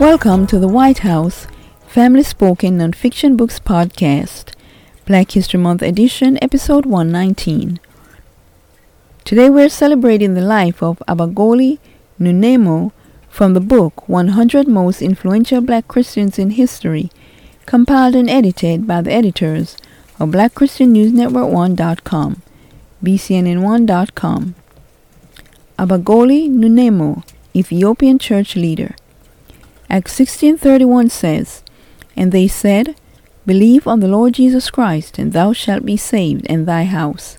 Welcome to the Whyte House Family Spoken Nonfiction Books Podcast, Black History Month edition, episode 119. Today we're celebrating the life of Abagole Nunemo from the book 100 Most Influential Black Christians in History, compiled and edited by the editors of BlackChristianNewsNetwork1.com, BCNN1.com. Abagole Nunemo, Ethiopian church leader. Acts 16:31 says, And they said, Believe on the Lord Jesus Christ, and thou shalt be saved, and thy house.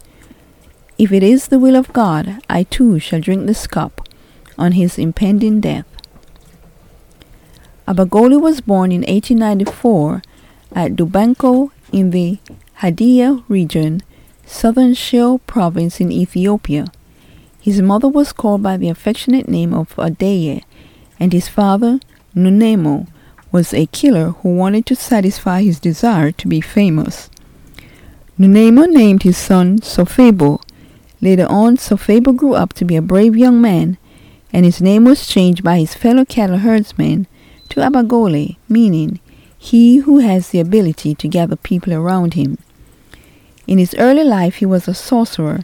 If it is the will of God, I too shall drink this cup on his impending death. Abagole was born in 1894 at Dubancho in the Hadia region, southern Shire province in Ethiopia. His mother was called by the affectionate name of Adeye, and his father, Nunemo, was a killer who wanted to satisfy his desire to be famous. Nunemo named his son Sofebo. Later on, Sofebo grew up to be a brave young man, and his name was changed by his fellow cattle herdsmen to Abagole, meaning he who has the ability to gather people around him. In his early life, he was a sorcerer,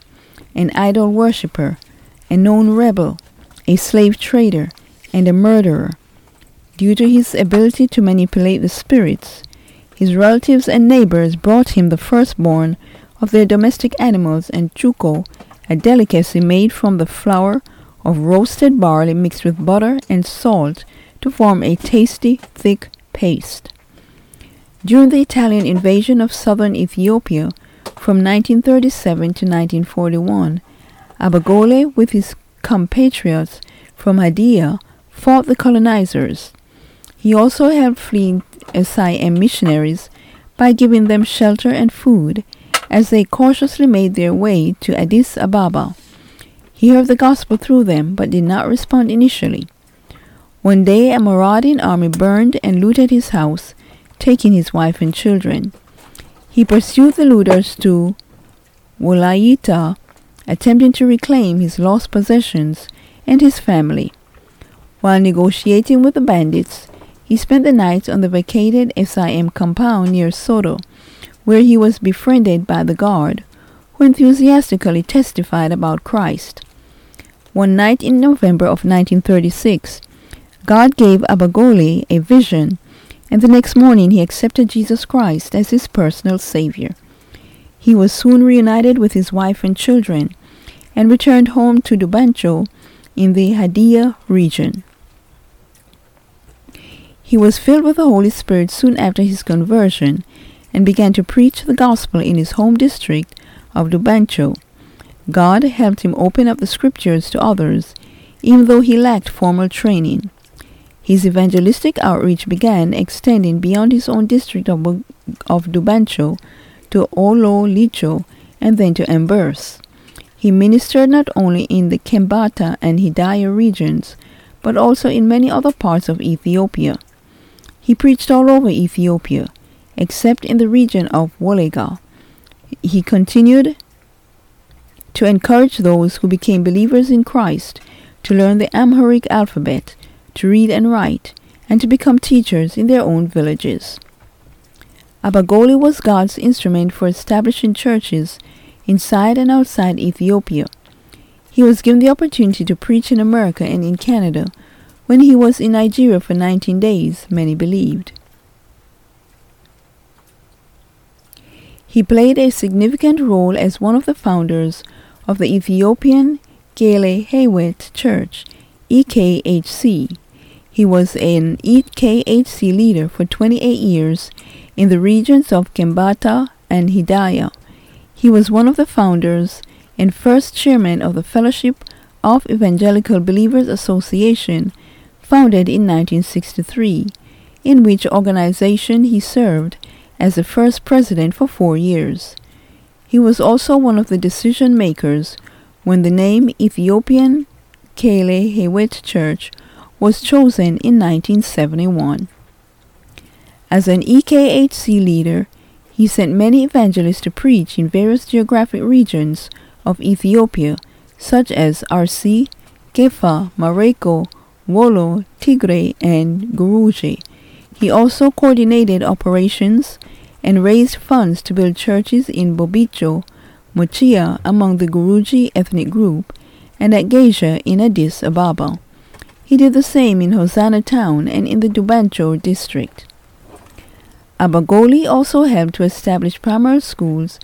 an idol worshipper, a known rebel, a slave trader, and a murderer. Due to his ability to manipulate the spirits, his relatives and neighbors brought him the firstborn of their domestic animals and chuko, a delicacy made from the flour of roasted barley mixed with butter and salt to form a tasty, thick paste. During the Italian invasion of southern Ethiopia from 1937 to 1941, Abagole, with his compatriots from Hadia, fought the colonizers. He also helped fleeing SIM missionaries by giving them shelter and food as they cautiously made their way to Addis Ababa. He heard the gospel through them but did not respond initially. One day a marauding army burned and looted his house, taking his wife and children. He pursued the looters to Wolaita, attempting to reclaim his lost possessions and his family. While negotiating with the bandits, he spent the night on the vacated SIM compound near Soddo, where he was befriended by the guard, who enthusiastically testified about Christ. One night in November of 1936, God gave Abagole a vision, and the next morning he accepted Jesus Christ as his personal Savior. He was soon reunited with his wife and children and returned home to Dubancho in the Hadia region. He was filled with the Holy Spirit soon after his conversion and began to preach the gospel in his home district of Dubancho. God helped him open up the scriptures to others, even though he lacked formal training. His evangelistic outreach began extending beyond his own district of, of Dubancho to Olo Licho and then to Embers. He ministered not only in the Kembata and Hadia regions, but also in many other parts of Ethiopia. He preached all over Ethiopia, except in the region of Wolega. He continued to encourage those who became believers in Christ to learn the Amharic alphabet, to read and write, and to become teachers in their own villages. Abagole was God's instrument for establishing churches inside and outside Ethiopia. He was given the opportunity to preach in America and in Canada when he was in Nigeria for 19 days, many believed. He played a significant role as one of the founders of the Ethiopian Gele Church, EKHC. He was an EKHC leader for 28 years in the regions of Kembata and Hadia. He was one of the founders and first chairman of the Fellowship of Evangelical Believers Association founded in 1963, in which organization he served as the first president for four years. He was also one of the decision makers when the name Ethiopian Kale Heywet Church was chosen in 1971. As an EKHC leader, he sent many evangelists to preach in various geographic regions of Ethiopia, such as Arsi, Kefa, Mareko, Wollo, Tigre, and Guruji. He also coordinated operations and raised funds to build churches in Bobicho, Mochia among the Guruji ethnic group, and at Geisha in Addis Ababa. He did the same in Hosanna town and in the Dubancho district. Abagole also helped to establish primary schools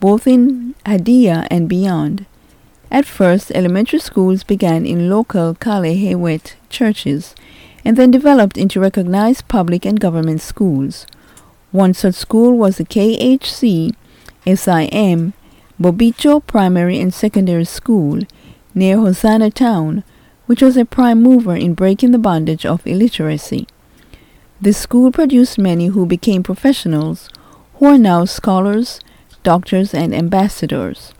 both in Hadia and beyond. At first, elementary schools began in local Kalehewet churches and then developed into recognized public and government schools. One such school was the KHC SIM Bobicho Primary and Secondary School near Hosanna Town, which was a prime mover in breaking the bondage of illiteracy. This school produced many who became professionals, who are now scholars, doctors, and ambassadors.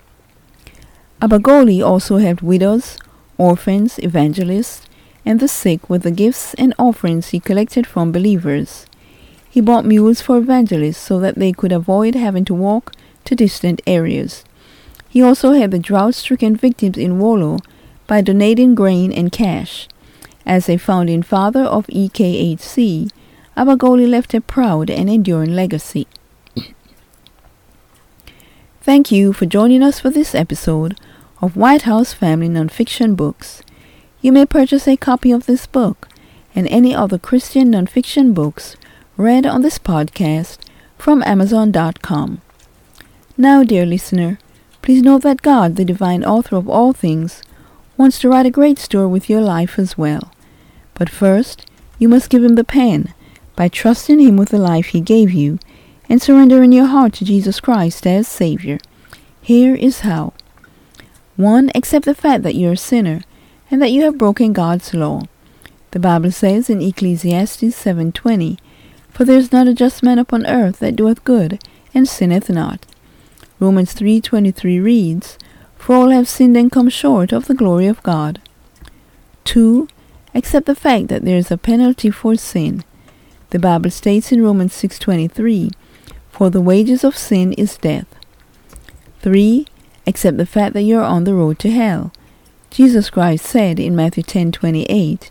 Abagole also helped widows, orphans, evangelists, and the sick with the gifts and offerings he collected from believers. He bought mules for evangelists so that they could avoid having to walk to distant areas. He also helped the drought-stricken victims in Wollo by donating grain and cash. As a founding father of EKHC, Abagole left a proud and enduring legacy. Thank you for joining us for this episode of Whyte House Family Nonfiction Books. You may purchase a copy of this book and any other Christian nonfiction books read on this podcast from Amazon.com. Now, dear listener, please know that God, the divine author of all things, wants to write a great story with your life as well. But first, you must give him the pen by trusting him with the life he gave you and surrendering your heart to Jesus Christ as Savior. Here is how. 1. Accept the fact that you're a sinner and that you have broken God's law. The Bible says in Ecclesiastes 7:20, For there is not a just man upon earth that doeth good and sinneth not. Romans 3:23 reads, For all have sinned and come short of the glory of God. 2. Accept the fact that there is a penalty for sin. The Bible states in Romans 6:23, For the wages of sin is death. 3 except the fact that you're on the road to hell. Jesus Christ said in Matthew 10:28,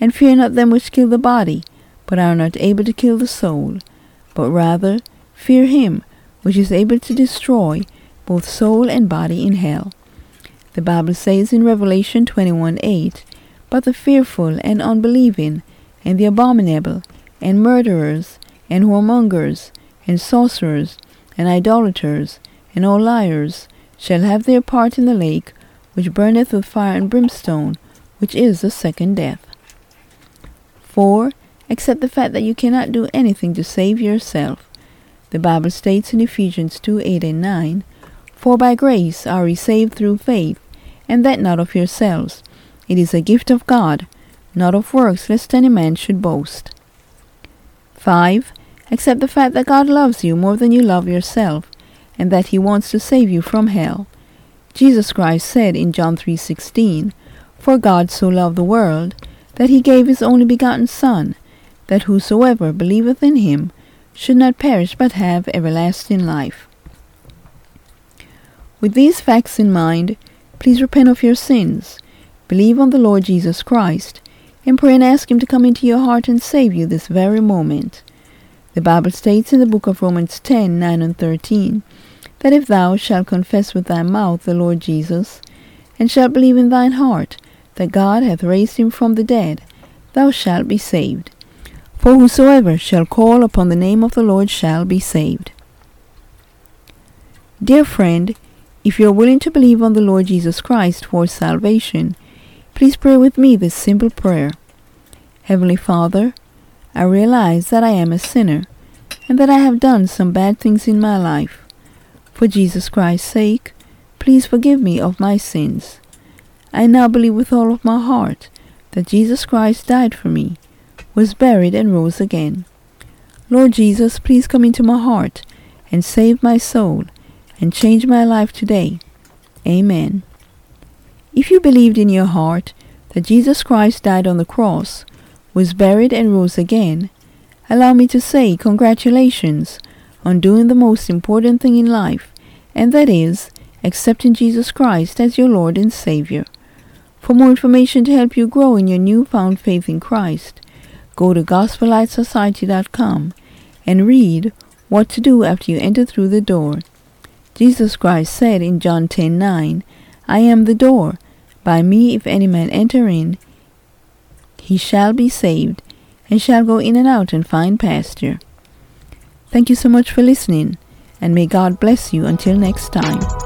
And fear not them which kill the body, but are not able to kill the soul, but rather fear him which is able to destroy both soul and body in hell. The Bible says in Revelation 21:8, But the fearful and unbelieving, and the abominable, and murderers, and whoremongers, and sorcerers, and idolaters, and all liars, shall have their part in the lake which burneth with fire and brimstone, which is the second death. 4. Accept the fact that you cannot do anything to save yourself. The Bible states in Ephesians 2 8 and 9, For by grace are ye saved through faith, and that not of yourselves. It is a gift of God, not of works, lest any man should boast. 5. Accept the fact that God loves you more than you love yourself and that he wants to save you from hell. Jesus Christ said in John 3:16, "For God so loved the world that he gave his only begotten son, that whosoever believeth in him should not perish but have everlasting life." With these facts in mind, please repent of your sins, believe on the Lord Jesus Christ, and pray and ask him to come into your heart and save you this very moment. The Bible states in the book of Romans 10 9 and 13 that if thou shalt confess with thy mouth the Lord Jesus, and shalt believe in thine heart that God hath raised him from the dead, thou shalt be saved. For whosoever shall call upon the name of the Lord shall be saved. Dear friend, if you are willing to believe on the Lord Jesus Christ for salvation, please pray with me this simple prayer. Heavenly Father, I realize that I am a sinner and that I have done some bad things in my life. For Jesus Christ's sake, please forgive me of my sins. I now believe with all of my heart that Jesus Christ died for me, was buried, and rose again. Lord Jesus, please come into my heart and save my soul and change my life today. Amen. If you believed in your heart that Jesus Christ died on the cross, was buried, and rose again, allow me to say congratulations on doing the most important thing in life, and that is accepting Jesus Christ as your Lord and Savior. For more information to help you grow in your newfound faith in Christ, go to gospellightsociety.com and read what to do after you enter through the door. Jesus Christ said in John 10:9, I am the door. By me if any man enter in, he shall be saved, and shall go in and out and find pasture. Thank you so much for listening, and may God bless you until next time.